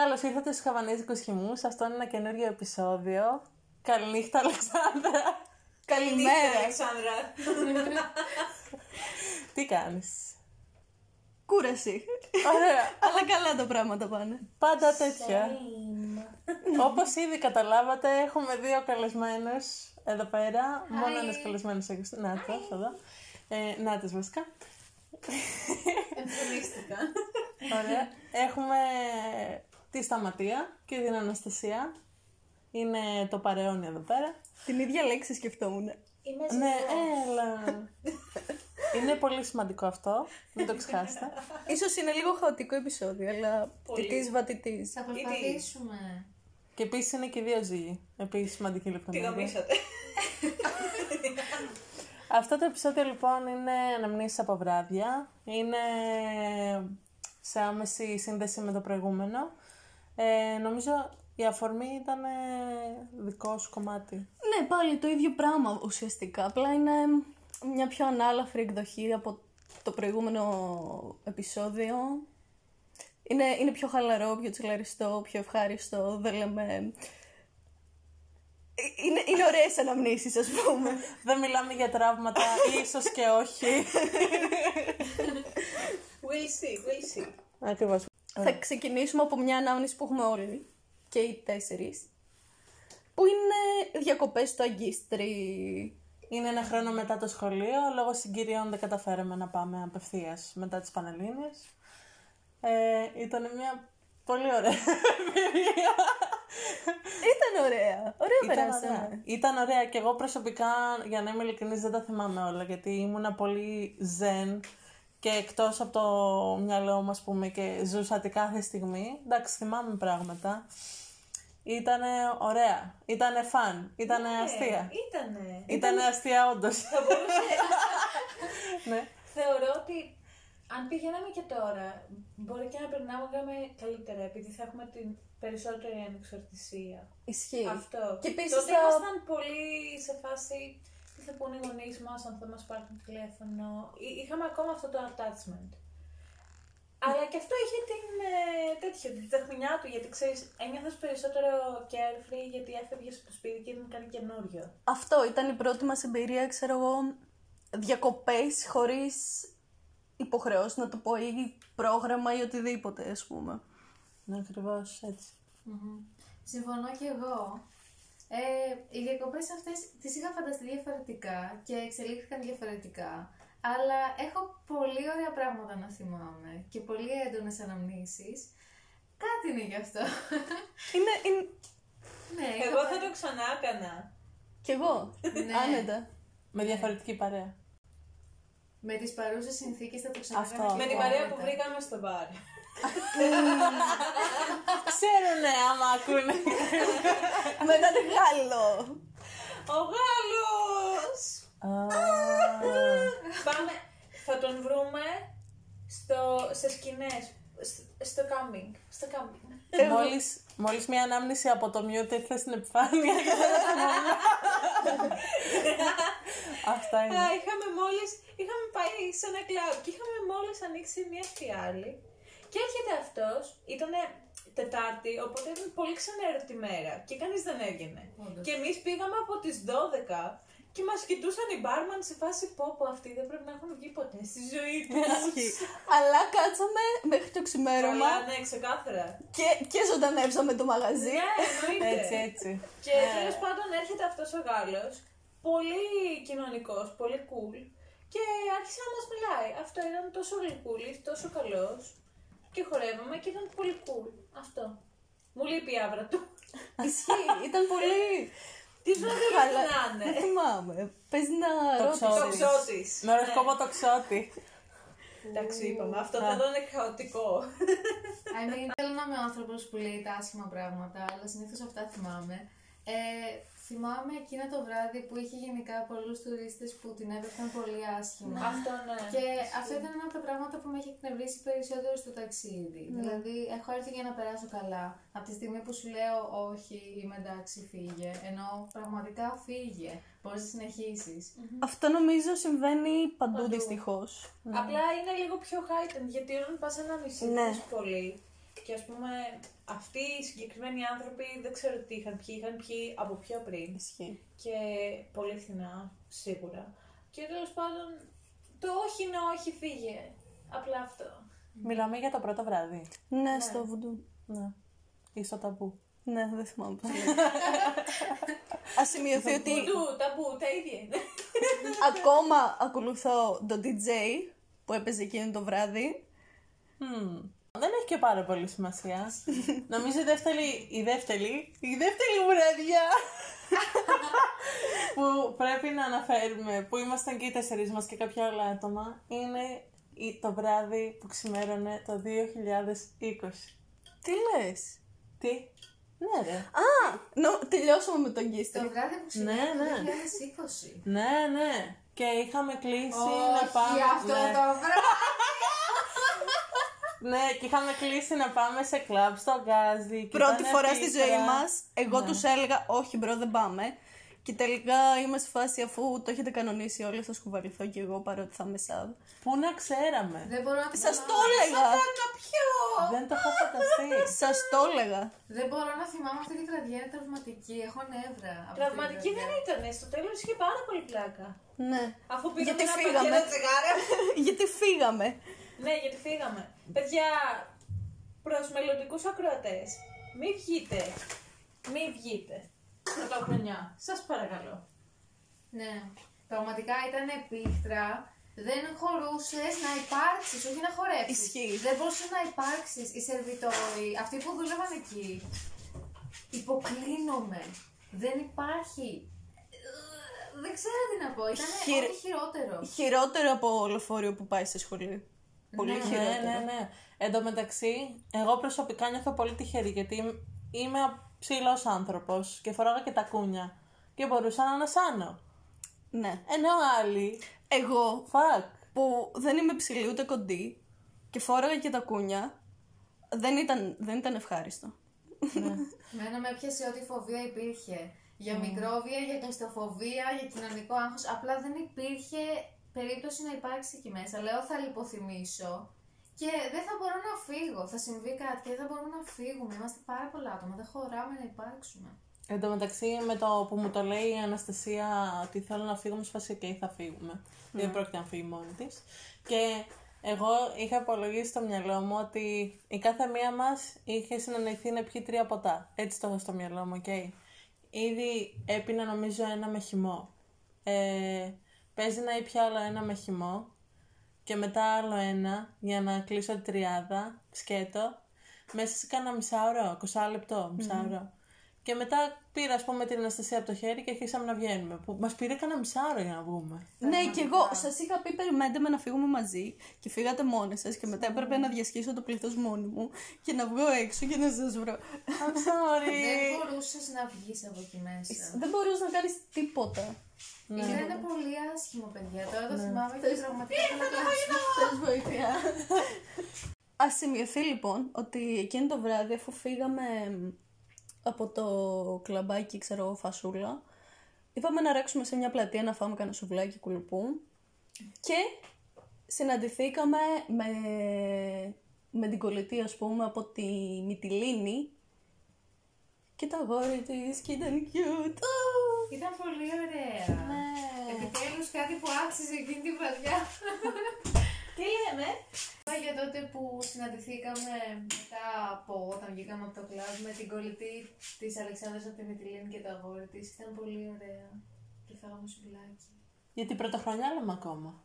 Καλώς ήρθατε στους Χαβανέζικους Χυμούς. Αυτό είναι ένα καινούργιο επεισόδιο. Καληνύχτα, Αλεξάνδρα. Καλημέρα. Αλεξάνδρα. Τι κάνεις; Κούραση. Ωραία. Αλλά καλά τα πράγματα πάνε. Πάντα τέτοια. Όπως ήδη καταλάβατε, έχουμε δύο καλεσμένους εδώ πέρα. Μόνο ένας καλεσμένος έχει. Να το, εδώ. Ε, να τις βασικά. Εμφανίστηκα. Ωραία. Έχουμε τη Σταματία και την Αναστασία. Είναι το παρεώνι εδώ πέρα. Την ίδια λέξη σκεφτόμουν. Είμαι Ναι, έλα. Είναι πολύ σημαντικό αυτό. Μην το ξεχάσετε. Ίσως είναι λίγο χαοτικό επεισόδιο, αλλά Πολύ. τιτής βατιτής. Θα προσπαθήσουμε. Και επίσης είναι και δύο ζύγοι. Επίσης σημαντική Τι λεπτομέρεια. γαμίσατε. Αυτό το επεισόδιο λοιπόν είναι αναμνήσεις από βράδια. Είναι σε άμεση σύνδεση με το προηγούμενο. Ε, νομίζω η αφορμή ήταν ε, δικό σου κομμάτι. Ναι, πάλι το ίδιο πράγμα ουσιαστικά. Απλά είναι μια πιο ανάλαφρη εκδοχή από το προηγούμενο επεισόδιο. Είναι, είναι πιο χαλαρό, πιο τσιλαριστό, πιο ευχάριστο. Δεν λέμε... Ε, Είναι, είναι ωραίες αναμνήσεις, ας πούμε. Δεν μιλάμε για τραύματα, ίσως και όχι. We'll see, we'll see. Ακριβώς. Θα ξεκινήσουμε από μια ανάμνηση που έχουμε όλοι. Και οι τέσσερις. Που είναι διακοπές στο Αγκίστρι. Είναι ένα χρόνο μετά το σχολείο, λόγω συγκυριών δεν καταφέραμε να πάμε απευθείας μετά τις Πανελλήνιες. Ε, ήταν μια πολύ ωραία εμπειρία. Ήταν ωραία. Ωραία Ήταν περάσαμε. ωραία. Ήταν ωραία και εγώ προσωπικά, για να είμαι ειλικρινής, δεν τα θυμάμαι όλα, γιατί ήμουνα πολύ ζεν και εκτός από το μυαλό μου, ας πούμε, και ζούσα τη κάθε στιγμή. Εντάξει, θυμάμαι πράγματα. Ήταν ωραία. Ήταν φαν. Ήταν αστεία. Ήτανε. Ήταν αστεία, όντως. Θα μπορούσε. ναι. Θεωρώ ότι αν πηγαίναμε και τώρα, μπορεί και να περνάμε καλύτερα, επειδή θα έχουμε την περισσότερη ανεξαρτησία. Ισχύει. Αυτό. Και επίσης Τότε θα- ήμασταν πολύ σε φάση τι θα πούνε οι γονείς μας, αν θα μα πάρουν τηλέφωνο. Εί- Είχαμε ακόμα αυτό το attachment. Αλλά και αυτό είχε την ε, τέτοιο, την τεχνιά του, γιατί ξέρεις, ένιωθες περισσότερο carefree γιατί έφευγες από το σπίτι και ήταν κάτι καινούριο. Αυτό ήταν η πρώτη μας εμπειρία, ξέρω εγώ, διακοπές χωρίς υποχρεώσεις, να το πω, ή πρόγραμμα ή οτιδήποτε, ας πούμε. Ναι, ακριβώς έτσι. Συμφωνώ και εγώ. Ε, οι διακοπές αυτές τις είχα φανταστεί διαφορετικά και εξελίχθηκαν διαφορετικά. Αλλά έχω πολύ ωραία πράγματα να θυμάμαι και πολύ έντονες αναμνήσεις. Κάτι είναι γι' αυτό. Είναι, είναι... ναι, είχα Εγώ θα πάρει- το ξανά έκανα. Κι εγώ, Ναι. άνετα. Με διαφορετική παρέα. Με τις παρούσες συνθήκες θα το ξανά Αυτό. έκανα Με και την εγώ παρέα που μετά. βρήκαμε στο μπαρ. Ξέρουνε άμα ακούνε. Με έναν Γάλλο. Ο Γάλλος! Α, Πάμε, θα τον βρούμε στο, σε σκηνές, στο, στο κάμπινγκ. Στο κάμπινγκ. μόλις, μόλις μια ανάμνηση από το mute ήρθε στην επιφάνεια. και δεν το θυμόμουν. Αυτά είναι. Α, είχαμε μόλις, είχαμε πάει σε ένα κλαμπ και είχαμε μόλις ανοίξει μια φιάλη και έρχεται αυτός, ήταν Τετάρτη, οπότε ήταν πολύ ξενέρωτη μέρα και κανείς δεν έβγαινε. Όντως. Και εμείς πήγαμε από τις 12 και μας κοιτούσαν οι μπάρμαν σε φάση πω πω αυτοί δεν πρέπει να έχουν βγει ποτέ στη ζωή τους. Ισχύει. Αλλά κάτσαμε μέχρι το ξημέρωμα Καλά, ναι, ξεκάθαρα. και, και ζωντανεύσαμε το μαγαζί. Ναι, εννοείται. Έτσι, έτσι. Και τέλος πάντων έρχεται αυτός ο Γάλλος, πολύ κοινωνικός, πολύ cool, και άρχισε να μας μιλάει. Αυτό ήταν τόσο γλυκούλης, τόσο καλός. Και χορεύαμε και ήταν πολύ cool. Αυτό. Μου λείπει η άβρα του. Ισχύει, ήταν πολύ... Τι ζωή Καλά. να Δεν είναι. θυμάμαι. Παίζει να Το ρώτησε. Το ξώτης. ξώτη. Με οροσκόπο το ξώτη. Εντάξει, είπαμε. Αυτό θα ήταν χαοτικό. I mean, θέλω να είμαι ο άνθρωπος που λέει τα άσχημα πράγματα, αλλά συνήθως αυτά θυμάμαι. Ε, θυμάμαι εκείνο το βράδυ που είχε γενικά πολλούς τουρίστες που την έπαιρναν πολύ άσχημα. Αυτό ναι. Και αυτό ήταν ένα από τα πράγματα που με έχει εκνευρίσει περισσότερο στο ταξίδι. Δηλαδή, έχω έρθει για να περάσω καλά. Από τη στιγμή που σου λέω όχι, είμαι εντάξει, φύγε. Ενώ πραγματικά φύγε. Μπορείς να συνεχίσεις. Αυτό νομίζω συμβαίνει παντού δυστυχώς. Απλά είναι λίγο πιο heightened γιατί όταν πας ένα νησί Ναι. ναι. πολύ Και ας πούμε, αυτοί οι συγκεκριμένοι άνθρωποι δεν ξέρω τι είχαν πιει, είχαν πιει από πιο πριν. Ισχύει. Και πολύ φθηνά, σίγουρα. Και τέλος πάντων, το όχι είναι όχι, φύγε. Απλά αυτό. Μιλάμε για το πρώτο βράδυ. Ναι, στο βουντού. Ναι. Ή στο ταμπού. Ναι, δεν θυμάμαι πώς λέγεται. Ας σημειωθεί ότι Του, ταμπού, τα ίδια είναι. ακόμα ακολουθώ το DJ που έπαιζε εκείνο το βράδυ. Μμμ. Δεν έχει και πάρα πολύ σημασία. Νομίζω η δεύτερη, η δεύτερη, η δεύτερη βραδιά που πρέπει να αναφέρουμε, που ήμασταν και οι τέσσερις μας και κάποια άλλα άτομα, είναι η- το βράδυ που ξημέρωνε το 2020. Τι λες; Τι; Ναι ρε. Α, νο, τελειώσαμε με τον Το Γκίστρι. βράδυ που Ναι, ξεκινάει το ναι. 2020. Ναι, ναι. Και είχαμε κλείσει να Όχι πάμε... αυτό ναι. το βράδυ. Ναι, και είχαμε κλείσει να πάμε σε κλαμπ στο Γκάζι. και Πρώτη ήταν φορά στη επίκαιρα. ζωή μας, εγώ Ναι. τους έλεγα όχι μπρο δεν πάμε. Και τελικά είμαι σε φάση αφού το έχετε κανονίσει όλοι θα σκουβαληθώ και εγώ παρότι θα είμαι σαβ. Πού να ξέραμε; Δεν μπορώ να Σας το θυμάμαι. έλεγα. Δεν το είχα φανταστεί. Σας το έλεγα. Δεν μπορώ να θυμάμαι αυτή τη βραδιά, είναι τραυματική. Έχω νεύρα. από αυτή τη Τραυματική δεν βραδιά. ήταν. Στο τέλος είχε πάρα πολύ πλάκα. Ναι. Αφού πήγαμε Γιατί ένα φύγαμε. πακέτο τσιγάρα. Γιατί φύγαμε. ναι, γιατί φύγαμε. Παιδιά, προς μελλοντικούς ακροατές, μην βγείτε. Μην βγείτε. Πρωτοχρονιά. Σας παρακαλώ. Ναι. Πραγματικά ήταν επίχτρα. Δεν χωρούσες να υπάρξεις, όχι να χορέψεις. Ισχύει. Δεν μπορούσες να υπάρξεις. Οι σερβιτόροι, αυτοί που δούλευαν εκεί. Υποκλίνομαι. Δεν υπάρχει. Ε, Δεν ξέρω τι να πω. Ήταν Χειρε- ό,τι χειρότερο. Χειρότερο από λεωφορείο που πάει σε σχολείο. Πολύ Ναι, χειρότερο. Ναι, ναι, ναι. Εν τω μεταξύ, εγώ προσωπικά νιώθω πολύ τυχερή γιατί είμαι- είμαι ψηλός άνθρωπος και φοράγα και τα κούνια. Και μπορούσα να ανασάνω. ναι. Ενώ άλλοι. Εγώ Fuck. που δεν είμαι ψηλή ούτε κοντή και φόραγα και τα κούνια, δεν ήταν, δεν ήταν ευχάριστο. Μένα με έπιασε ό,τι φοβία υπήρχε. Για μικρόβια, για κλειστοφοβία, για κοινωνικό άγχος. Απλά δεν υπήρχε περίπτωση να υπάρξει εκεί μέσα. Λέω θα λιποθυμήσω και δεν θα μπορώ να φύγω. Θα συμβεί κάτι και δεν θα μπορούμε να φύγουμε. Είμαστε πάρα πολλά άτομα. Δεν χωράμε να υπάρξουμε. Εν τω μεταξύ, με το που μου το λέει η Αναστασία ότι θέλω να φύγουμε, σε φάση και θα φύγουμε. Δεν πρόκειται να φύγει μόνη της. Και εγώ είχα υπολογίσει στο μυαλό μου ότι η κάθε μία μας είχε συνεννοηθεί να πιει τρία ποτά. Έτσι το έχω στο μυαλό μου, οκ. Ήδη έπινα νομίζω ένα με χυμό. Ε, παίζει να ήπια άλλο ένα με χυμό και μετά άλλο ένα για να κλείσω την τριάδα, σκέτο, μέσα σε κάνα μισάωρο, 20 λεπτό, μισάωρο. Και μετά πήρα, ας πούμε, την Αναστασία από το χέρι και αρχίσαμε να βγαίνουμε. Που μας πήρε κάνα μισάωρο για να βγούμε. Ναι, και εγώ σας είχα πει περιμένετε με να φύγουμε μαζί και φύγατε μόνοι σας και μετά έπρεπε να διασχίσω το πλήθος μόνη μου και να βγω έξω και να σας βρω. I'm sorry. Δεν μπορούσες να βγεις από εκεί μέσα. δεν μπορούσες να κάνεις τίποτα. Ήταν πολύ άσχημο, παιδιά. Τώρα το θυμάμαι και πραγματικά θέλω να κλάψω. Θες βοήθεια. Α σημειωθεί λοιπόν ότι εκείνο το βράδυ, αφού φύγαμε από το κλαμπάκι, ξέρω εγώ, φασούλα, είπαμε να ρέξουμε σε μια πλατεία να φάμε κανένα σουβλάκι κουλουπού και συναντηθήκαμε με, με την κολλητή, ας πούμε, από τη Μυτιλίνη και τα αγόρι της και ήταν cute. Ω! Ήταν πολύ ωραία. Ναι. Επιτέλους κάτι που άξιζε εκείνη τη βραδιά. Τι λέμε; Για τότε που συναντηθήκαμε μετά από όταν βγήκαμε από το κλαμπ με την κολλητή της Αλεξάνδρας από τη Μητυλίνη και το αγόρι της. Ήταν πολύ ωραία. Και φάγαμε σουβλάκι. Γιατί πρωτοχρονιά λέμε ακόμα.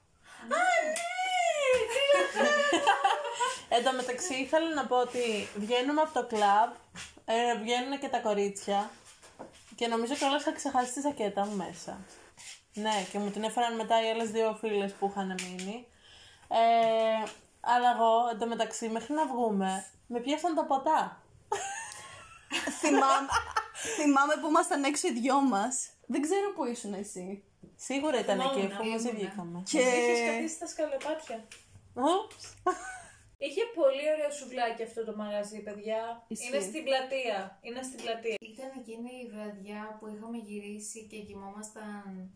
Εν τω μεταξύ ήθελα να πω ότι βγαίνουμε από το κλαμπ, ε, βγαίνουν και τα κορίτσια και νομίζω κιόλας είχα ξεχάσει τη ζακέτα μου μέσα. Ναι, και μου την έφεραν μετά οι άλλες δύο φίλες που είχαν μείνει. Ε, αλλά εγώ, εν τω μεταξύ, μέχρι να βγούμε, με πιάσαν τα ποτά. θυμάμαι, θυμάμαι που ήμασταν έξω οι δυο μας. Δεν ξέρω που ήσουν εσύ. Σίγουρα ήταν εκεί, Θυμόμουν, αφού μαζί ήμουνα. βγήκαμε. Και... Είχε καθίσει στα σκαλοπάτια. Ούψ. Είχε πολύ ωραίο σουβλάκι αυτό το μαγαζί, παιδιά. Ισχύει. Είναι στην πλατεία. Είναι στην πλατεία. Ήταν εκείνη η βραδιά που είχαμε γυρίσει και κοιμόμασταν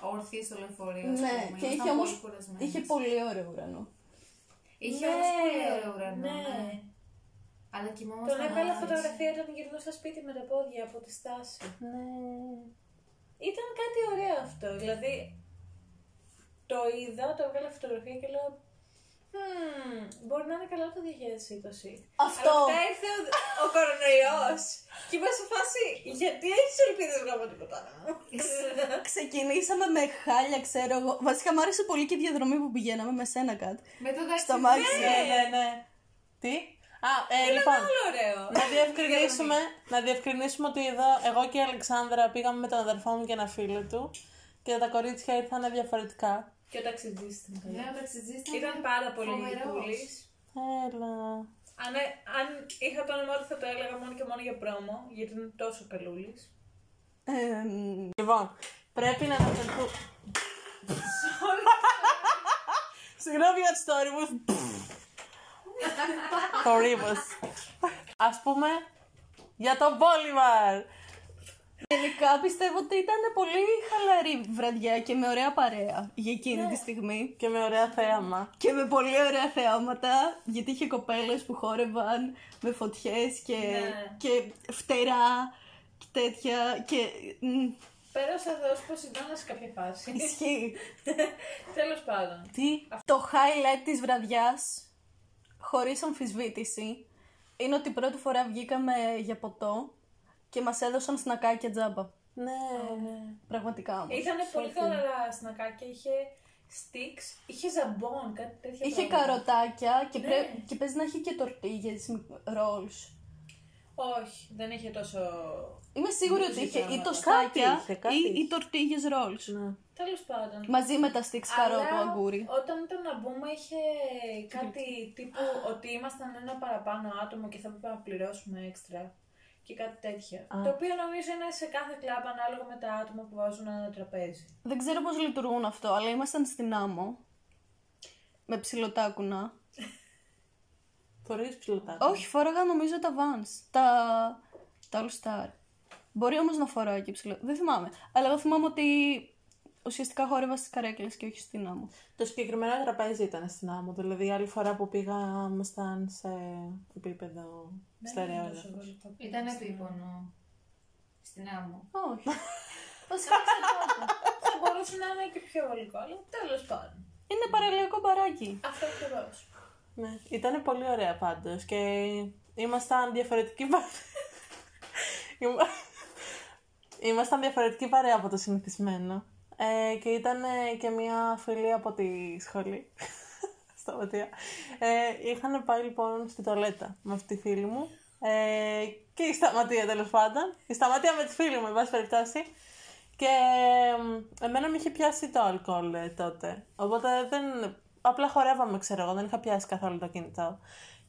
όρθιοι στο λεωφορείο. ας Ναι, πούμε. και Ήμασταν είχε όμως πολύ κουρασμένοι. είχε πολύ ωραίο ουρανό. Είχε Ναι, όμως πολύ ωραίο ουρανό. ναι. ναι. Αλλά κοιμόμαστε. Τον έβγαλα φωτογραφία όταν γυρνούσα σπίτι με τα πόδια από τη στάση. Ναι. Ήταν κάτι ωραίο αυτό. Δηλαδή, το είδα, το έβγαλα φωτογραφία και λέω. «Μμμ, μπορεί να είναι καλό το 2020. Αυτό. Αλλά μετά ήρθε ο, ο κορονοϊός και είμαι σε φάση, γιατί έχεις ελπίδες να κάνω τίποτα άλλο; Μου. Ξεκινήσαμε με χάλια, ξέρω εγώ. Βασικά μου άρεσε πολύ και η διαδρομή που πηγαίναμε με σένα κάτι. Με το δάχτυλο. Στο μάξι. Ναι, ναι, ναι. Τι; Α, ε, λοιπόν, Πολύ ωραίο. να διευκρινίσουμε, να διευκρινίσουμε ότι εδώ εγώ και η Αλεξάνδρα πήγαμε με τον αδερφό μου και ένα φίλο του και τα κορίτσια ήρθαν διαφορετικά. Και ο ταξιτζής ήταν Ναι, καλός. ο ταξιτζής Ήταν πάρα πολύ φοβερός. κούλης. Έλα. Αν, ε- αν είχα το όνομα του θα το έλεγα μόνο και μόνο για πρόμο, γιατί είναι τόσο καλούλης. Ε, Λοιπόν, πρέπει να αναφερθούμε. Συγγνώμη για το story μου. Θορύβος. Ας πούμε για τον Μπόλιβαρ. Γενικά πιστεύω ότι ήταν πολύ χαλαρή βραδιά και με ωραία παρέα για εκείνη τη στιγμή. Και με ωραία θέαμα. Και με πολύ ωραία θεάματα, γιατί είχε κοπέλες που χόρευαν με φωτιές και, Ναι. και φτερά και τέτοια και... μ, Πέρασα εδώ ως Ποσειδώνα σε κάποια φάση. Ισχύει. Τέλος πάντων. Τι; Το highlight της βραδιάς, χωρίς αμφισβήτηση, είναι ότι πρώτη φορά βγήκαμε για ποτό και μας έδωσαν σνακάκια τζάμπα. Ναι. Πραγματικά όμως. Ήταν πολύ καλά σνακάκια, είχε sticks, είχε ζαμπόν, κάτι τέτοιο. Είχε πράγματα. καροτάκια και, Ναι. πρέ... και παίζει να έχει και τορτίγες, ρόλς. Όχι, δεν είχε τόσο. Είμαι σίγουρη ότι Μουσική είχε ή πράγματα. τοστάκια Κάτι είχε, κάτι ή, είχε. ή τορτίγες ρόλς. Ναι. Τέλος πάντων. Μαζί με τα sticks καρότου αγκούρι. όταν ήταν να μπούμε είχε κάτι τύπου ότι ήμασταν ένα παραπάνω άτομο και θα έπρεπε να πληρώσουμε έξτρα και κάτι τέτοια. Α. Το οποίο νομίζω είναι σε κάθε κλαμπ ανάλογα με τα άτομα που βάζουν ένα τραπέζι. Δεν ξέρω πώς λειτουργούν αυτό, αλλά ήμασταν στην άμμο. Με ψιλοτάκουνα. Φορείς ψηλωτά. Όχι, φόραγα νομίζω τα Vans. Τα, τα All Star. Μπορεί όμως να φοράω και ψηλό. Δεν θυμάμαι. Αλλά εγώ θυμάμαι ότι ουσιαστικά χόρευα στις καρέκλες και όχι στην άμμο. Το συγκεκριμένο τραπέζι ήταν στην άμμο. Δηλαδή, άλλη φορά που πήγα, ήμασταν σε επίπεδο στερεό. Ήταν επίπονο. Στην άμμο. Όχι. Βασικά εξαρτάται. Θα μπορούσε να είναι και πιο βολικό, αλλά τέλος πάντων. Είναι παραλιακό μπαράκι. Αυτό ακριβώς. Ναι, ήταν πολύ ωραία πάντως και ήμασταν διαφορετικοί πα- Είμα- Ήμασταν διαφορετική παρέα από το συνηθισμένο ε, και ήταν ε, και μια φίλη από τη σχολή στα Ματία. Ε, είχαν πάει λοιπόν στη τολέτα με αυτή τη φίλη μου ε, και η Σταματία τέλος πάντων. Η Σταματία με τη φίλη μου, εν πάση περιπτώσει. Και ε, εμένα με είχε πιάσει το αλκοόλ ε, τότε. Οπότε δεν. Απλά χορεύαμε, ξέρω εγώ, δεν είχα πιάσει καθόλου το κινητό.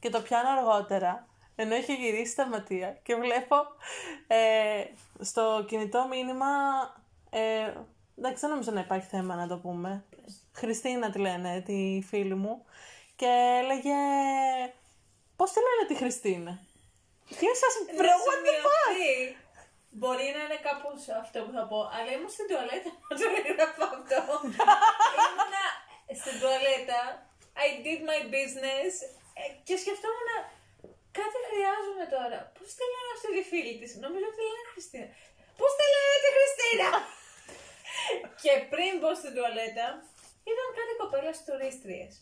Και το πιάνω αργότερα, ενώ είχε γυρίσει στα ματία και βλέπω ε, στο κινητό μήνυμα. Ε, εντάξει, δεν νομίζω να υπάρχει θέμα να το πούμε. Χριστίνα τη λένε, τη φίλη μου. Και έλεγε. Πώς τη λένε τη Χριστίνα; Τι σας Να what the fuck? σημειωθεί. Μπορεί να είναι κάπως αυτό που θα πω, αλλά ήμουν στην τουαλέτα να το έγραφα αυτό. Ήμουνα στην τουαλέτα, I did my business ε, και σκεφτόμουν κάτι χρειάζομαι τώρα. Πώς τη λένε αυτή τη φίλη της, νομίζω ότι τη λένε Χριστίνα. Πώς τη λένε τη Χριστίνα! Και πριν μπω στην τουαλέτα, ήταν κάτι κοπέλες τουρίστριες.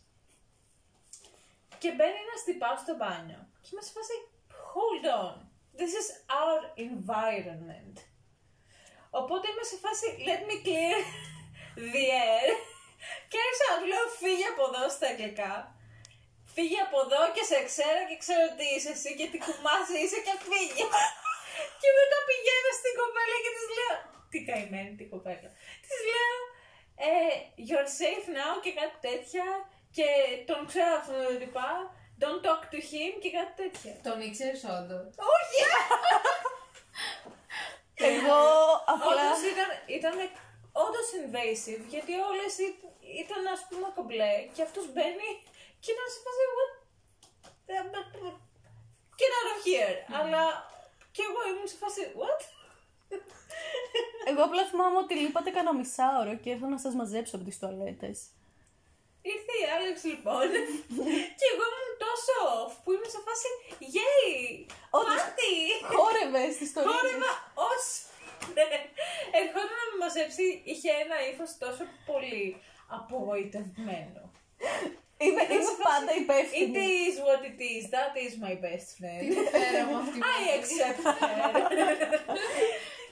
Και μπαίνει ένας τυπάς στο μπάνιο. Και είμαι σε φάση, hold on. This is our environment. Οπότε είμαι σε φάση, let me clear the air. Και άρχισα να του λέω, φύγε από εδώ στα αγγλικά. Φύγε από εδώ και σε ξέρω και ξέρω τι είσαι εσύ και τι κουμάσι είσαι και φύγε. και μετά πηγαίνω στην κοπέλα και της λέω, τι καημένη την κοπέλα. Της λέω, ε, you're safe now και κάτι τέτοια και τον ξέρω αυτόν τον τυπά. Don't talk to him και κάτι τέτοια. Τον ήξερες όντως; Όχι! Εγώ απλά. Όντως ήταν, ήταν όντως invasive, γιατί όλες ή- ήταν ας πούμε κομπλέ και αυτός μπαίνει και ήταν σε φάση what? Get out of here! Αλλά και εγώ ήμουν σε φάση what? Εγώ απλά θυμάμαι ότι λείπατε κανένα μισάωρο και ήρθα να σας μαζέψω από τις τουαλέτες. Ήρθε η Άλεξ λοιπόν και εγώ ήμουν τόσο off που ήμουν σε φάση γέι, Όντως. πάρτι, Χόρευε στη ιστορία. χόρεμα ως... Ερχόταν να με μαζέψει, είχε ένα ύφος τόσο πολύ απογοητευμένο. Είμαι, είμαι πάντα It υπεύθυνη. is what it is, that is my best Τι friend. δεν φέρω με αυτή I accept her.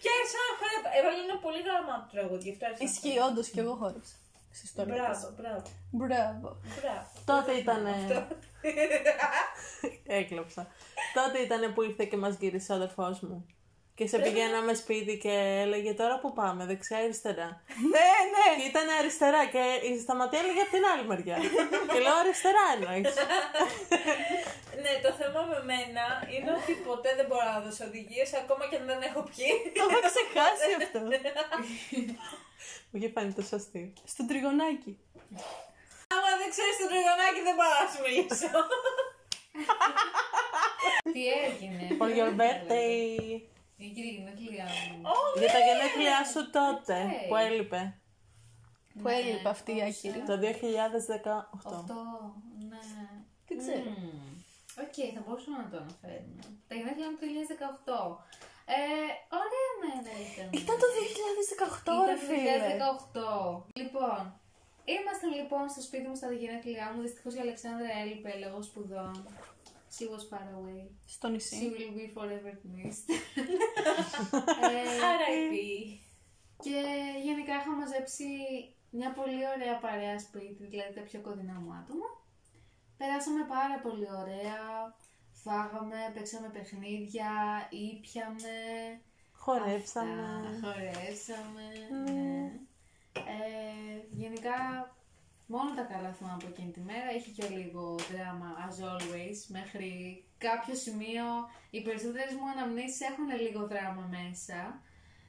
Και άρχισα να χορεύω. Έβαλε ένα πολύ γραμμάτο τραγούδι, γι' αυτό άρχισα να Ισχύει, όντως και εγώ χόρεψα. Στη ιστορία. Μπράβο, μπράβο, Μπράβο. μπράβο. Τότε ήταν. Έκλαψα. Τότε ήταν που ήρθε και μας γύρισε ο αδερφός μου. Και σε πηγαίναμε σπίτι και έλεγε τώρα που πάμε, δεξιά αριστερά. Ναι, ναι. Και ήταν αριστερά και η σταματή έλεγε από την άλλη μεριά. και λέω αριστερά εννοείς. Ναι, το θέμα με μένα είναι ότι ποτέ δεν μπορώ να δώσω οδηγίες ακόμα και αν δεν έχω πιει. Το είχα ξεχάσει αυτό. Μου είχε φανεί τόσο αστείο. Στο τριγωνάκι. Άμα δεν ξέρεις το τριγωνάκι, δεν μπορώ να σου μιλήσω. Τι έγινε; For your birthday. Η κυρία γενέθλιά μου. Για τα γενέθλιά σου τότε Οκ. που έλειπε. Που έλειπε αυτή η άκυρη. Το 2018. Αυτό, ναι. Δεν ξέρω. Μμμ. Οκ, θα μπορούσαμε να το αναφέρουμε. Τα γενέθλια μου το 2018. Ε, ωραία μέρα ήταν. Ήταν το 2018, ρε Ήταν το φίλε. 2018. Λοιπόν, ήμασταν λοιπόν στο σπίτι μου στα γενέθλιά μου. Δυστυχώς η Αλεξάνδρα έλειπε λόγω σπουδών. She was far away. Στο She νησί. will be forever missed. ε, RIP. και γενικά είχα μαζέψει μια πολύ ωραία παρέα σπίτι, δηλαδή τα πιο κοντινά μου άτομα. Περάσαμε πάρα πολύ ωραία. Φάγαμε, παίξαμε παιχνίδια, ήπιαμε. Χορέψαμε. Αυτά, Χορέψαμε. Ναι. Ε, γενικά, μόνο τα καλά θυμάμαι από εκείνη τη μέρα. Είχε και λίγο δράμα, as always, μέχρι κάποιο σημείο. Οι περισσότερες μου αναμνήσεις έχουν λίγο δράμα μέσα.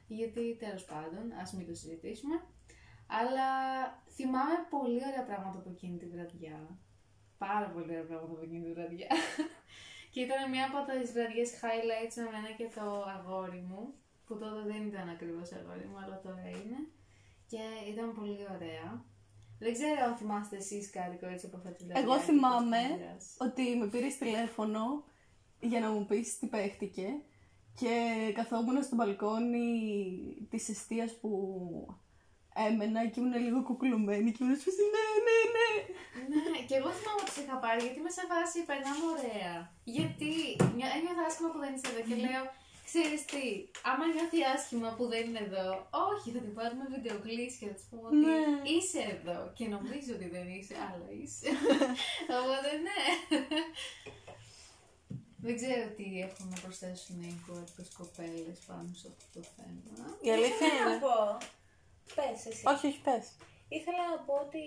Γιατί, τέλος πάντων, ας μην το συζητήσουμε. Αλλά θυμάμαι πολύ ωραία πράγματα από εκείνη τη βραδιά. Πάρα πολύ ωραία πράγματα από εκείνη τη βραδιά. και ήταν μια από τις βραδιές highlights με μένα και το αγόρι μου. Που τότε δεν ήταν ακριβώς αγόρι μου, αλλά τώρα είναι. Και ήταν πολύ ωραία. Δεν ξέρω αν θυμάστε εσείς κάτι κορίτσι από αυτή τη βραδιά. Εγώ και πώς θυμάμαι το μοιράσατε. ότι με πήρες τηλέφωνο για να μου πεις τι παίχτηκε και καθόμουν στο μπαλκόνι της εστίας που έμενα και ήμουν λίγο κουκλωμένη και ήμουν σπίτι ναι, ναι, ναι. Ναι, και εγώ θυμάμαι ότι σε είχα πάρει γιατί είμαι σε φάση περνάμε ωραία. Γιατί νιώ- ένιωθα άσχημα που δεν είσαι εδώ και λέω, ξέρεις τι, άμα νιώθει άσχημα που δεν είναι εδώ, όχι, θα την πάρουμε βιντεοκλήση και θα της πούμε ότι Ναι. είσαι εδώ και νομίζω ότι δεν είσαι, αλλά είσαι. Οπότε ναι. Δεν ξέρω τι έχουν να προσθέσουν οι υπόλοιπες κοπέλες πάνω σε αυτό το θέμα. Η αλήθεια Ήθελα να είναι. πω. Πες εσύ. Όχι, όχι, πες. Ήθελα να πω ότι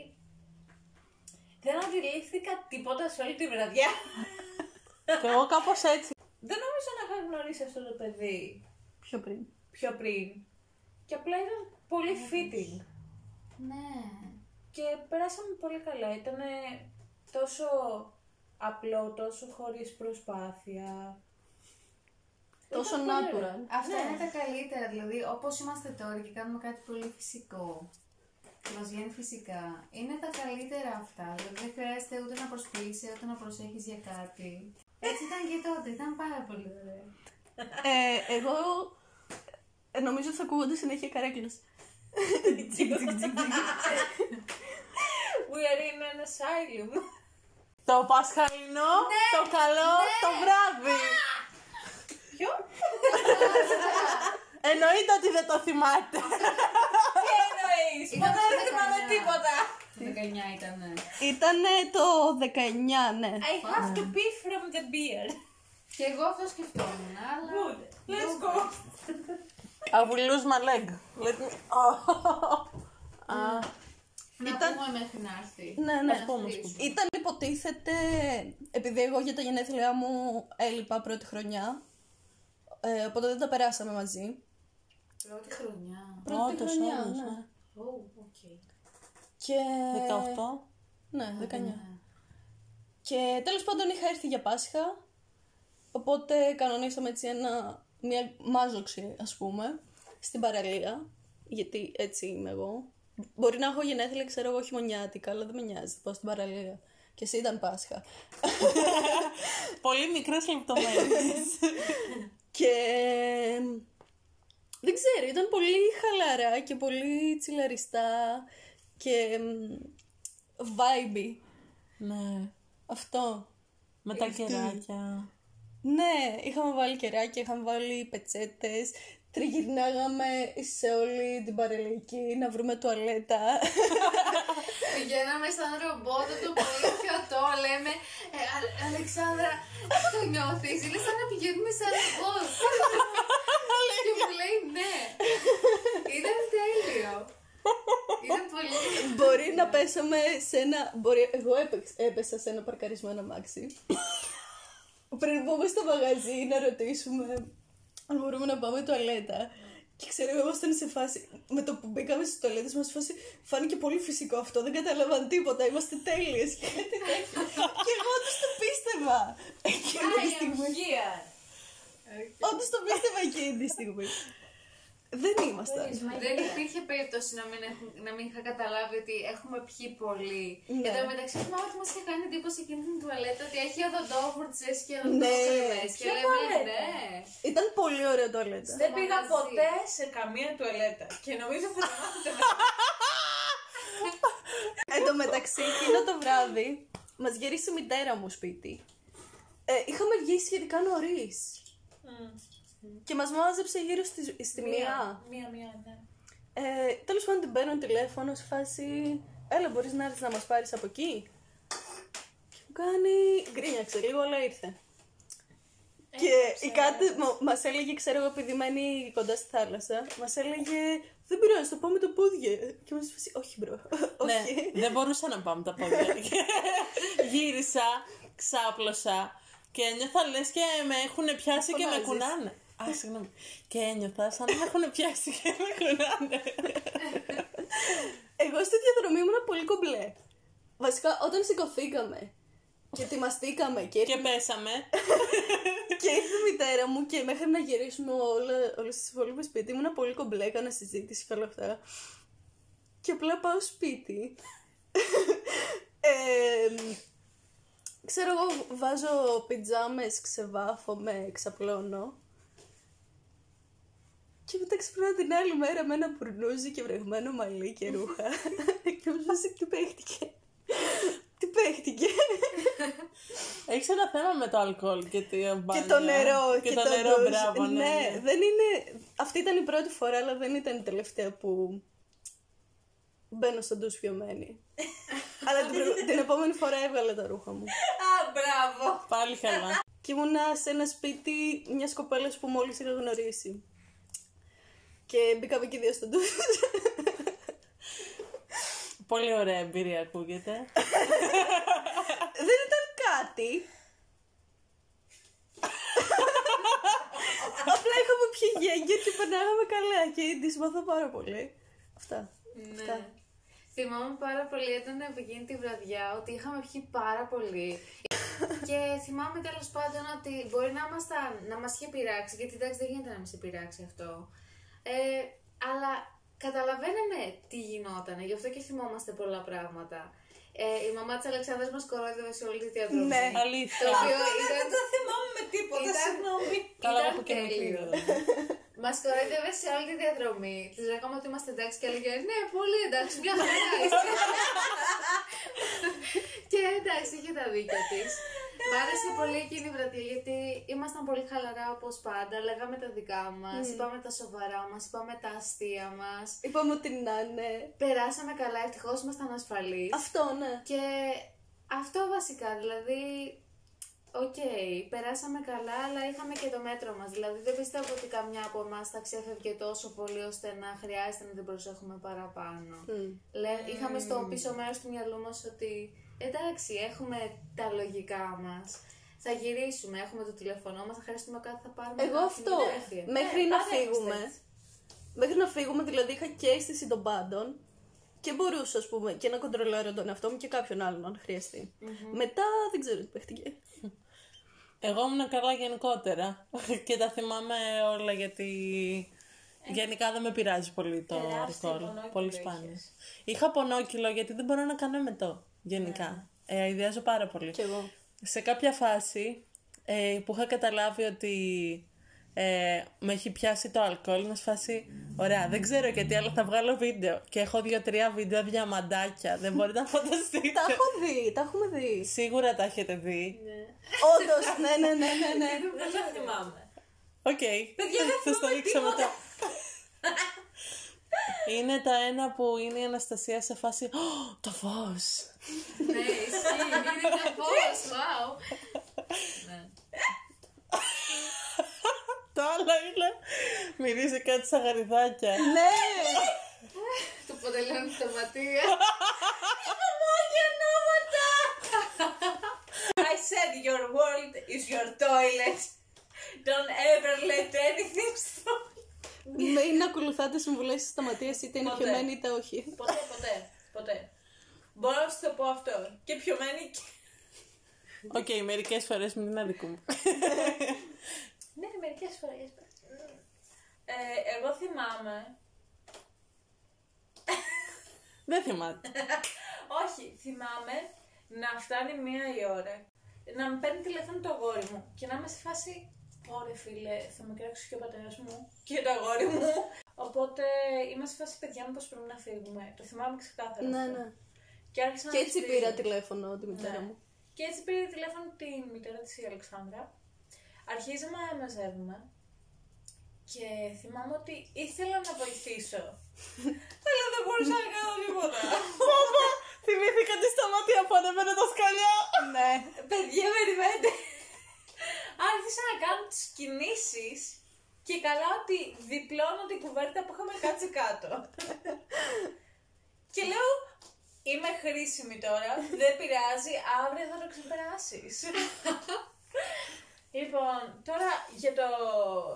δεν αντιλήφθηκα τίποτα σε όλη τη βραδιά. Και εγώ κάπως έτσι. Δεν νομίζω να είχα γνωρίσει αυτό το παιδί Πιο πριν. πιο πριν. Και απλά ήταν πολύ fitting. Ναι. Και περάσαμε πολύ καλά. Ήταν τόσο απλό, τόσο χωρίς προσπάθεια. Τόσο Ήταν πολύ natural. ωραίο. Αυτά Ναι. είναι τα καλύτερα. Δηλαδή, όπως είμαστε τώρα και κάνουμε κάτι πολύ φυσικό. Και μας βγαίνει φυσικά. Είναι τα καλύτερα αυτά. Δηλαδή, δεν χρειάζεται ούτε να προσποιήσει, ούτε να προσέχεις για κάτι. Έτσι ήταν και τότε. Ήταν πάρα πολύ ωραίο. Ε, εγώ ε, νομίζω ότι θα ακούγονται συνέχεια καρέκλες. We are in an asylum. Το Πασχαλινό, το καλό, το βράδυ. Ποιο; Εννοείται ότι δεν το θυμάται. Τι εννοείς, Ήταν ποτέ δεν το θυμάμαι 19. τίποτα. Το 19 ήταν. Ήτανε το 19, ναι. I have to pee from the beer. Και εγώ αυτό σκεφτόμουν, αλλά. Good. Let's go. I will lose my leg. Let me... Α, Να Ήταν- πούμε μέχρι να έρθει. Ναι, ναι. Να πούμε, ας στήσουμε. Ήταν υποτίθεται, επειδή εγώ για τα γενέθλιά μου έλειπα πρώτη χρονιά, ε, οπότε δεν τα περάσαμε μαζί. Πρώτη χρονιά. Πρώτη Όντως, χρονιά, όντως, ναι. ναι. Oh, okay. Και... 18. Ναι, 19. Ναι. Και τέλος πάντων είχα έρθει για Πάσχα, οπότε κανονίσαμε έτσι ένα, μια μάζοξη ας πούμε, στην παραλία, γιατί έτσι είμαι εγώ. Μπορεί να έχω γενέθλια, ξέρω εγώ, χειμωνιάτικα, αλλά δεν με νοιάζει. Θα πάω στην παραλία. Και εσύ ήταν Πάσχα. Πολύ μικρές λεπτομέρειες. Και δεν ξέρω, ήταν πολύ χαλαρά και πολύ τσιλαριστά και vibey. ναι. Αυτό. Με τα κεράκια. Ναι, είχαμε βάλει κεράκια, είχαμε βάλει πετσέτες, τριγυρνάγαμε σε όλη την παρελαϊκή να βρούμε τουαλέτα. Πηγαίναμε σαν ρομπότ, το πολύ πιωτό, λέμε «Ε, Α- Αλεξάνδρα, το νιώθεις, είναι σαν να πηγαίνουμε σαν ρομπότ. και μου λέει ναι. Ήταν τέλειο. Ήταν πολύ... Μπορεί να πέσαμε σε ένα. Μπορεί... Εγώ έπαιξ- έπεσα σε ένα παρκαρισμένο αμάξι. Πριν μπούμε στο μαγαζί να ρωτήσουμε αν μπορούμε να πάμε τουαλέτα. Και ξέρω εγώ ήμασταν σε φάση. Με το που μπήκαμε στις τουαλέτες μας, φάση φάνηκε πολύ φυσικό αυτό. Δεν καταλάβαν τίποτα. Είμαστε τέλειες. Και κάτι τέτοιο. και εγώ όντως το πίστευα. Εκείνη τη στιγμή. Όντως το πίστευα εκείνη τη στιγμή. Δεν ήμασταν. Δεν υπήρχε περίπτωση να μην, έχουν, να μην είχα καταλάβει ότι έχουμε πιει πολύ. Ναι. Και το μεταξύ θυμάμαι ότι μας είχε κάνει εντύπωση εκείνη την τουαλέτα ότι έχει οδοντόφουρτσε και Ναι. οδοντόκρεμες. Και Ποια λέμε τουαλέτα; ναι. Ήταν πολύ ωραία τουαλέτα. Δεν πήγα μαγαζί. ποτέ σε καμία τουαλέτα. Και νομίζω θα το μάθετε Εν τω μεταξύ, εκείνο το βράδυ μας γύρισε η μητέρα μου σπίτι. Ε, είχαμε βγει σχετικά νωρίς. Και μας μάζεψε γύρω στη, στη μία. Μία, μία, ναι. Ε, Τέλος πάντων, την παίρνω τηλέφωνο σε φάση. Έλα, μπορείς να έρθεις να μας πάρεις από εκεί; Και μου κάνει. Γκρίνιαξε λίγο, αλλά ήρθε. Και η κάτι μας έλεγε, ξέρω εγώ, επειδή μένει κοντά στη θάλασσα, μας έλεγε Δεν πειράζει, θα πάμε τα πόδια. Και μας είπε Όχι, bro. ναι, Όχι. δεν μπορούσα να πάμε τα πόδια. Γύρισα, ξάπλωσα και ένιωθα λες και με έχουν πιάσει και με Φωνάζεις. κουνάνε. Α, συγγνώμη. Και ένιωθα σαν να με έχουν πιάσει και με κουνάνε. Εγώ στη διαδρομή ήμουν πολύ κομπλέ. Βασικά, όταν σηκωθήκαμε και ετοιμαστήκαμε και, και πέσαμε. και ήρθε η μητέρα μου και μέχρι να γυρίσουμε όλα, όλες τις υπόλοιπες σπίτι ήμουν πολύ κομπλέ, έκανα συζήτηση και όλα αυτά. Και απλά πάω σπίτι. ε, ξέρω εγώ, βάζω πιτζάμες, ξεβάφομαι, ξαπλώνω. Και μετά ξυπνάω την άλλη μέρα με ένα μπουρνούζι και βρεγμένο μαλλί και ρούχα. και μου σπάσει τι παίχτηκε. τι παίχτηκε. Έχεις ένα θέμα με το αλκοόλ και τη και μπάνια. το νερό. Και, το, το νερό, ντουζ. μπράβο. Ναι, ναι. δεν είναι. Αυτή ήταν η πρώτη φορά, αλλά δεν ήταν η τελευταία που μπαίνω στο ντους πιωμένη. αλλά την, προ- την επόμενη φορά έβγαλα τα ρούχα μου. Α, μπράβο. Πάλι καλά. Και ήμουνα σε ένα σπίτι μιας κοπέλας που μόλις είχα γνωρίσει. Και μπήκαμε και οι δύο στο ντους. Πολύ ωραία εμπειρία ακούγεται. δεν ήταν κάτι. Απλά είχαμε πιει γέγγια και περνάγαμε καλά και τη συμπαθώ πάρα πολύ. Αυτά. Αυτά. Ναι. Θυμάμαι πάρα πολύ έντονα από εκείνη τη βραδιά ότι είχαμε πιει πάρα πολύ. και θυμάμαι τέλος πάντων ότι μπορεί να, ήμασταν, να μας είχε πειράξει, γιατί εντάξει δεν γίνεται να μας πειράξει αυτό. Ε, αλλά καταλαβαίναμε τι γινόταν, γι' αυτό και θυμόμαστε πολλά πράγματα. Ε, η μαμά της Αλεξάνδρας μας κορόιδευε σε όλη τη διαδρομή. Ναι. Το Αλήθεια. οποίο Δεν ήταν, το θυμάμαι με τίποτα, Ήταν- συγγνώμη. Καλά ήταν έχω και μικρή. τέλειο. δηλαδή. Μας κοροϊδεύε σε όλη τη διαδρομή. Της λέγαμε ότι είμαστε εντάξει και έλεγε Ναι, πολύ εντάξει, μια χαρά είστε. και εντάξει, είχε τα δίκια της. Μ' άρεσε πολύ εκείνη η βραδιά γιατί ήμασταν πολύ χαλαρά όπως πάντα. Λέγαμε τα δικά μας, είπαμε τα σοβαρά μας, είπαμε τα αστεία μας. Είπαμε ότι να είναι. Περάσαμε καλά, ευτυχώς ήμασταν ασφαλείς. Αυτό, ναι. Και αυτό βασικά, δηλαδή, οκ, περάσαμε καλά, αλλά είχαμε και το μέτρο μας. Δηλαδή, δεν πιστεύω ότι καμιά από εμάς θα ξέφευγε τόσο πολύ ώστε να χρειάζεται να την προσέχουμε παραπάνω. Λέ, είχαμε στο πίσω μέρος του μυαλού μας ότι εντάξει, έχουμε τα λογικά μας. Θα γυρίσουμε, έχουμε το τηλέφωνό μας, θα χρειαστούμε κάτι, θα πάρουμε Εγώ ένα αυτό. φωτογραφία. Μέχρι Ναι, να πάντα φύγουμε. είμαστε Μέχρι να φύγουμε, δηλαδή είχα και αίσθηση των πάντων και μπορούσα, ας πούμε, και να κοντρολάρω τον εαυτό μου και κάποιον άλλον αν χρειαστει Μετά δεν ξέρω τι παίχτηκε. Εγώ ήμουν καλά γενικότερα και τα θυμάμαι όλα γιατί Γενικά δεν με πειράζει πολύ το Τεράστιο αλκοόλ. πονόκυλο Πολύ είχες. σπάνια. Είχα πονόκυλο γιατί δεν μπορώ να κάνω εμετό. Γενικά. Ε, αειδιάζω πάρα πολύ. Κι εγώ. Σε κάποια φάση ε, που είχα καταλάβει ότι ε, με έχει πιάσει το αλκοόλ, είμαι σε φάση, ωραία, δεν ξέρω γιατί, αλλά θα βγάλω βίντεο. Και έχω δύο-τρία βίντεο διαμαντάκια. δεν μπορείτε να φανταστείτε. Τα έχω δει, τα έχουμε δει. Σίγουρα τα έχετε δει. Όντως, ναι, ναι, ναι, ναι, ναι. Δεν το θυμάμαι. Οκ. Παιδιά, δεν Θα στο θυμάμαι δείξω τίποτα. μετά. Είναι τα ένα που είναι η Αναστασία σε φάση «Ω, το φως. Ναι, ισχύει. Είναι το φως, wow. Ναι. Το άλλο είναι μυρίζει κάτι σαν γαριδάκια. Ναι! Του ποτελώνει Σταματία. I said your world is your toilet. Don't ever let anything stop. Μην ακολουθάτε συμβουλές τη Σταματία είτε είναι Ποτέ. πιωμένη είτε όχι. Ποτέ, ποτέ, ποτέ. Μπορώ να σου το πω αυτό. Και πιωμένη και... Οκ, μερικές φορές μην είναι δικό μου. Ναι, μερικές φορές. Ε, εγώ θυμάμαι... Δεν θυμάται. Όχι, θυμάμαι να φτάνει μία η ώρα, να με παίρνει τηλέφωνο το αγόρι μου και να είμαι σε φάση Ωρε φίλε, θα με κράξεις και ο πατέρας μου και το αγόρι μου. Οπότε είμαστε σε φάση παιδιά μου πως πρέπει να φύγουμε. Το θυμάμαι ξεκάθαρα. Ναι, αυτό. ναι. Και άρχισα Και να έτσι της πήρα στείλω. τηλέφωνο τη μητέρα Ναι. μου. Και έτσι πήρε τηλέφωνο τη μητέρα της η Αλεξάνδρα. Αρχίζαμε να μαζεύουμε και θυμάμαι ότι ήθελα να βοηθήσω. αλλά δεν μπορούσα να κάνω τίποτα. Πάπα, θυμήθηκα τη σταμάτια που ανέβαινε τα σκαλιά. Ναι. Παιδιά, περιμένετε. Άρχισα να κάνω τις κινήσεις και καλά ότι διπλώνω την κουβέρτα που είχαμε κάτσει κάτω. και λέω, είμαι χρήσιμη τώρα, δεν πειράζει, αύριο θα το ξεπεράσεις. λοιπόν, τώρα για το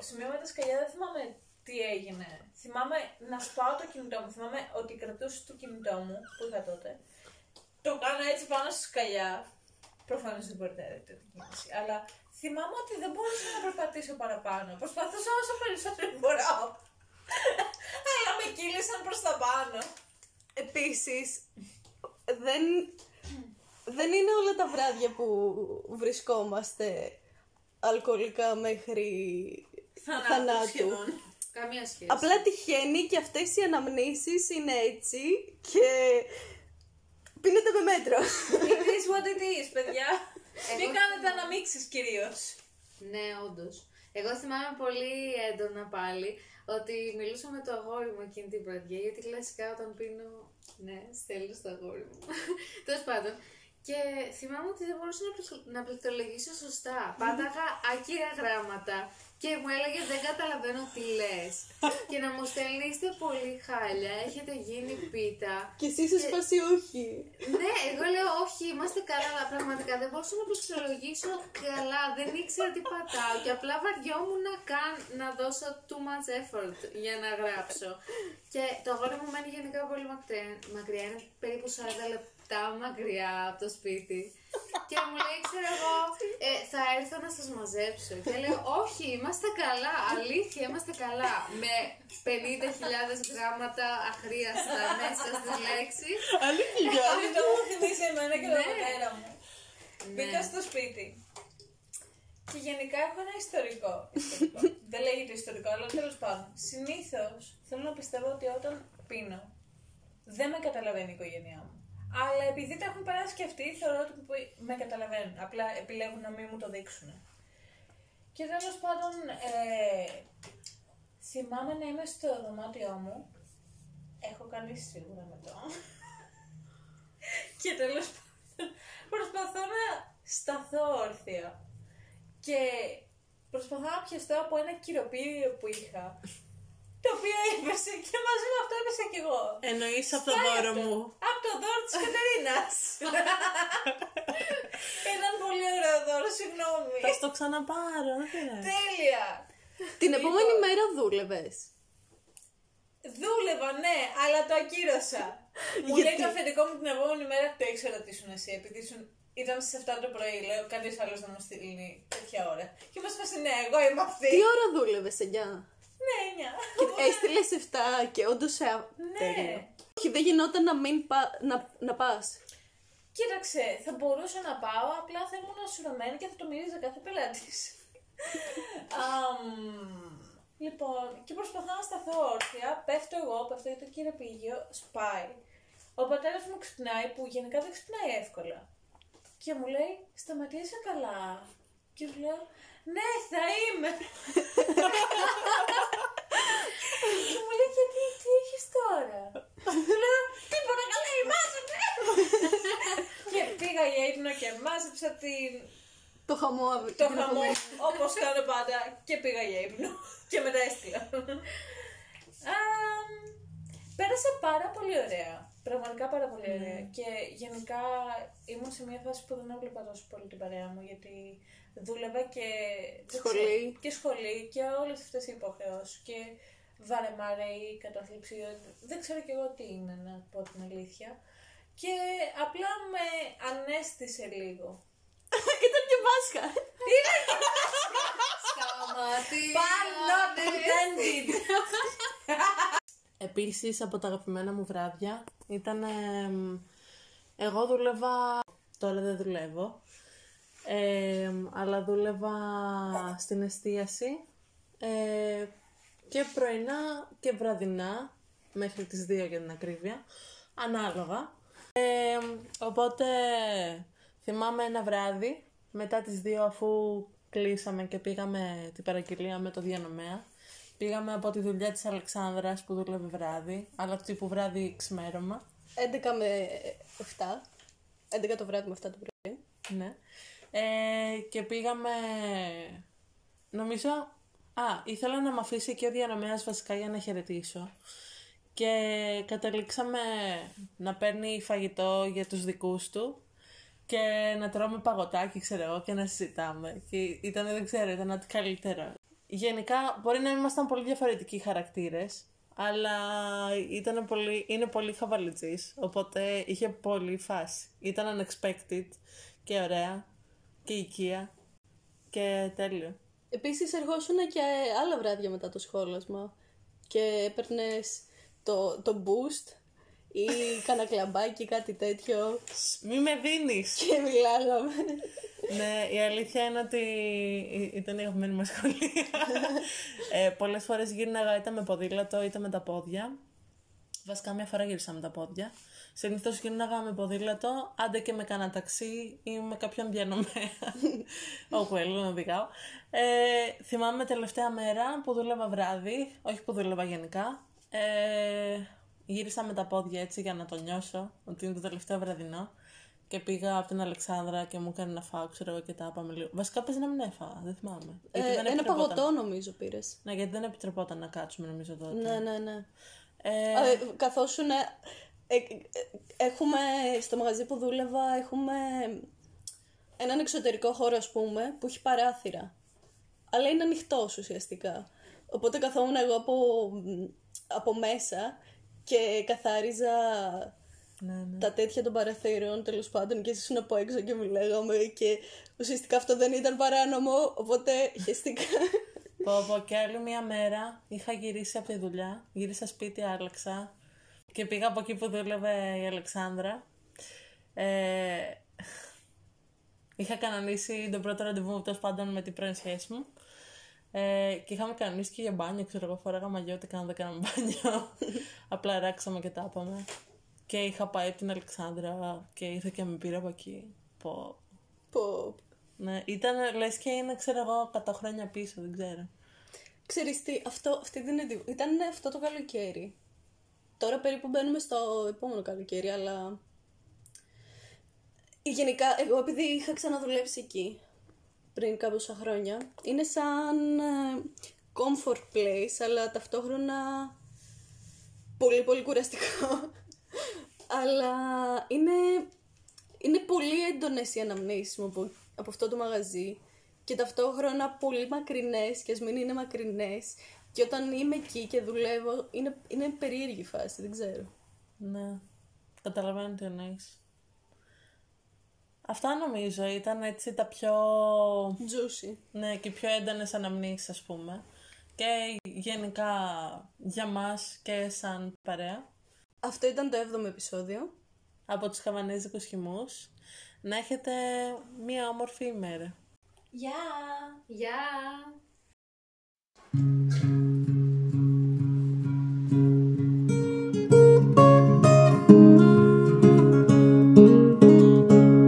σημείο με τα σκαλιά δεν θυμάμαι τι έγινε. Θυμάμαι να σπάω το κινητό μου, θυμάμαι ότι κρατούσε το κινητό μου που είχα τότε. Το κάνω έτσι πάνω στη σκαλιά. Προφανώς δεν μπορείτε να δείτε την κίνηση. Αλλά θυμάμαι ότι δεν μπορούσα να περπατήσω παραπάνω. Προσπαθούσα όσο περισσότερο μπορώ. Αλλά με κύλησαν προς τα πάνω. Επίσης, δεν, δεν είναι όλα τα βράδια που βρισκόμαστε αλκοολικά μέχρι θανάτου. σχεδόν. Καμία σχέση. Απλά τυχαίνει και αυτές οι αναμνήσεις είναι έτσι και πίνετε με μέτρο. It is what it is, παιδιά. Μην Εγώ κάνετε θυμάμαι. αναμίξεις κυρίως. Ναι, όντως. Εγώ θυμάμαι πολύ έντονα πάλι ότι μιλούσα με το αγόρι μου εκείνη την βραδιά. Γιατί κλασικά όταν πίνω. Ναι, στέλνω στο αγόρι μου. Τέλος πάντων. Και θυμάμαι ότι δεν μπορούσα να, πληθ- να πληκτρολογήσω σωστά. Πάταγα άκυρα γράμματα και μου έλεγες δεν καταλαβαίνω τι λες. και να μου στέλνει είστε πολύ χάλια, έχετε γίνει πίτα. και εσύ είσαι σπάσει όχι. Ναι, εγώ λέω όχι, είμαστε καλά, αλλά πραγματικά δεν μπορούσα να πληκτρολογήσω καλά. Δεν ήξερα τι πατάω και απλά βαριόμουν να, καν, να δώσω too much effort για να γράψω. Και το αγόρι μου μένει γενικά πολύ μακριά, μακριά είναι περίπου 40 λεπτά μακριά από το σπίτι. Και μου λέει, ξέρω εγώ, ε, θα έρθω να σας μαζέψω. Και λέω, όχι, είμαστε καλά, αλήθεια, είμαστε καλά. Με 50.000 γράμματα αχρίαστα μέσα στις λέξεις. Αλήθεια. Αυτό μου θυμίζει εμένα και τον Ναι. πατέρα μου. Μπήκα στο σπίτι. Και γενικά έχω ένα ιστορικό. ιστορικό. Δεν λέγεται ιστορικό, αλλά τέλος πάντων. Συνήθως θέλω να πιστεύω ότι όταν πίνω, δεν με καταλαβαίνει η οικογένειά μου. Αλλά επειδή τα έχουν περάσει και αυτοί, θεωρώ ότι με καταλαβαίνουν. Απλά επιλέγουν να μην μου το δείξουν. Και τέλος πάντων, ε, θυμάμαι να είμαι στο δωμάτιό μου. Έχω κάνει σίγουρα με το. Και τέλος πάντων προσπαθώ να σταθώ όρθια. Και προσπαθώ να πιαστώ από ένα κυροπήριο που είχα. Το οποίο έπεσε και μαζί με αυτό έπεσα κι εγώ. Εννοείς από το Πάει δώρο αυτό. μου. Από το δώρο της Κατερίνας. Ήταν πολύ ωραίο δώρο, συγγνώμη. Θα στο ξαναπάρω, δεν πειράζει. Τέλεια. Την Λοιπόν. επόμενη μέρα δούλευες. Δούλευα, ναι, αλλά το ακύρωσα. μου λέει Γιατί; το αφεντικό μου την επόμενη μέρα, το έχεις ρωτήσουν εσύ, επειδή ήσουν- ήταν στις 7 το πρωί, λέω, κανείς άλλος δεν μου στείλει τέτοια ώρα. Και μας πας, ναι, εγώ είμαι αυτή. Τι ώρα δούλευες, 9. Ναι, εννιά. Έστειλες 7 και όντως σε. Ναι. Όχι, δεν γινόταν να μην πα, να, να πας. Κοίταξε, θα μπορούσα να πάω, απλά θα ήμουν ασουρωμένη και θα το μυρίζα κάθε πελάτη. λοιπόν, και προσπαθώ να σταθώ όρθια, πέφτω εγώ, πέφτω για το κυρεπήγιο, σπάει. Ο πατέρας μου ξυπνάει, που γενικά δεν ξυπνάει εύκολα. Και μου λέει, σταματήσε καλά. Και του λέω, ναι, θα είμαι. και μου λέει, γιατί, τι έχεις τώρα; Του λέω, τίποτα καλά, ημάζομαι. και πήγα για ύπνο και μάζεψα την Το χαμό. το χαμό όπως κάνω πάντα και πήγα για ύπνο και μετά έστειλα. Αμ, πέρασα πάρα πολύ ωραία. Πραγματικά πάρα πολύ ωραία. Και γενικά ήμουν σε μια φάση που δεν έβλεπα τόσο πολύ την παρέα μου γιατί δούλευα και δεν Σχολή. ξέρω, και σχολή και όλες αυτές οι υποχρεώσεις και βαρεμάρε ή κατάθλιψη. Δεν ξέρω κι εγώ τι είναι να πω την αλήθεια. Και απλά με ανέστησε λίγο. Ήταν και Πάσχα. Σταματήστε. Not intended. Επίσης από τα αγαπημένα μου βράδια ήταν... εμ, εγώ δούλευα... Τώρα δεν δουλεύω. Εμ, αλλά δούλευα στην εστίαση ε, και πρωινά και βραδινά μέχρι τις 2 για την ακρίβεια ανάλογα Εμ, οπότε θυμάμαι ένα βράδυ μετά τις 2 αφού κλείσαμε και πήγαμε την παραγγελία με το διανομέα Πήγαμε από τη δουλειά της Αλεξάνδρας που δούλευε βράδυ, αλλά τύπου βράδυ ξημέρωμα. 11 με 7. 11 το βράδυ με 7 το πρωί. Ναι. Ε, και πήγαμε, νομίζω, α, ήθελα να με αφήσει και ο διανομέας βασικά για να χαιρετήσω. Και καταλήξαμε να παίρνει φαγητό για τους δικούς του και να τρώμε παγωτάκι, ξέρω εγώ, και να συζητάμε. Και ήταν, δεν ξέρω, ήταν ό,τι καλύτερο. Γενικά, μπορεί να ήμασταν πολύ διαφορετικοί χαρακτήρες, αλλά ήταν πολύ, είναι πολύ χαβαλιτζής, οπότε είχε πολύ φάση. Ήταν unexpected και ωραία και οικία και τέλειο. Επίσης ερχόσουν και άλλα βράδια μετά το σχόλασμα και έπαιρνες το, το boost ή κάνα κλαμπάκι, κάτι τέτοιο Σ, Μη με δίνεις! και μιλάγαμε. ναι, η αλήθεια είναι ότι ή- ήταν η αγαπημένη μας σχολεία. ε, πολλές φορές γύρναγα είτε με ποδήλατο είτε με τα πόδια. Βασικά μια φορά γύρισα με τα πόδια. Συνήθως γύρναγα με ποδήλατο, άντε και με κανένα ταξί ή με κάποιον διανομέα. Όπου έλα να οδηγάω. Ε, θυμάμαι τελευταία μέρα που δούλευα βράδυ, όχι που δούλευα γενικά. Ε, γύρισα με τα πόδια έτσι για να το νιώσω ότι είναι το τελευταίο βραδινό. Και πήγα από την Αλεξάνδρα και μου έκανε να φάω, ξέρω εγώ και τα είπαμε λίγο. Βασικά παίζει να μην έφαγα, δεν θυμάμαι. Ε, Γιατί δεν ένα επιτρεπόταν. παγωτό νομίζω πήρες. Ναι, γιατί δεν επιτρεπόταν να κάτσουμε νομίζω τότε. Ναι, ναι, ναι. Ε, Ε, καθώς σου, ναι, ε, ε, έχουμε στο μαγαζί που δούλευα έχουμε έναν εξωτερικό χώρο ας πούμε που έχει παράθυρα. Αλλά είναι ανοιχτός ουσιαστικά. Οπότε καθόμουν εγώ από, από μέσα και καθάριζα ναι, ναι. τα τέτοια των παραθύρων τέλος πάντων και ήσουν από έξω και μιλάγαμε και ουσιαστικά αυτό δεν ήταν παράνομο οπότε χαίστηκα Πω, πω, και άλλη μια μέρα είχα γυρίσει από τη δουλειά, γύρισα σπίτι, άλλαξα και πήγα από εκεί που δούλευε η Αλεξάνδρα. Ε, είχα κανονίσει τον πρώτο ραντεβού μου, τέλος πάντων με την πρώην σχέση μου. Ε, και είχαμε κανονίσει και για μπάνιο, ξέρω εγώ, φοράγα μαγιό, τι κάνω, δεν κάναμε μπάνιο. Απλά ράξαμε και τα είπαμε. Και είχα πάει από την Αλεξάνδρα και ήρθε και με πήρε από εκεί. Πω. πω, Ναι, ήταν λες και είναι, ξέρω εγώ, 100 χρόνια πίσω, δεν ξέρω. Ξέρεις τι, αυτό, αυτή την εντυ- ήταν αυτό το καλοκαίρι. Τώρα περίπου μπαίνουμε στο επόμενο καλοκαίρι, αλλά... Γενικά, εγώ επειδή είχα ξαναδουλέψει εκεί πριν κάποια χρόνια, είναι σαν ε, comfort place, αλλά ταυτόχρονα πολύ πολύ κουραστικό. αλλά είναι, είναι πολύ έντονες οι αναμνήσεις μου από, από αυτό το μαγαζί και ταυτόχρονα πολύ μακρινές και ας μην είναι μακρινές και όταν είμαι εκεί και δουλεύω είναι, είναι περίεργη φάση, δεν ξέρω. Ναι, καταλαβαίνω τι εννοείς. Αυτά νομίζω ήταν έτσι τα πιο... Juicy. Ναι, και οι πιο έντονες αναμνήσεις ας πούμε. και γενικά για μας και σαν παρέα Αυτό ήταν το 7ο επεισόδιο. από τους χαβανέζικους χυμούς. Να έχετε μία όμορφη ημέρα. Γεια! Γεια!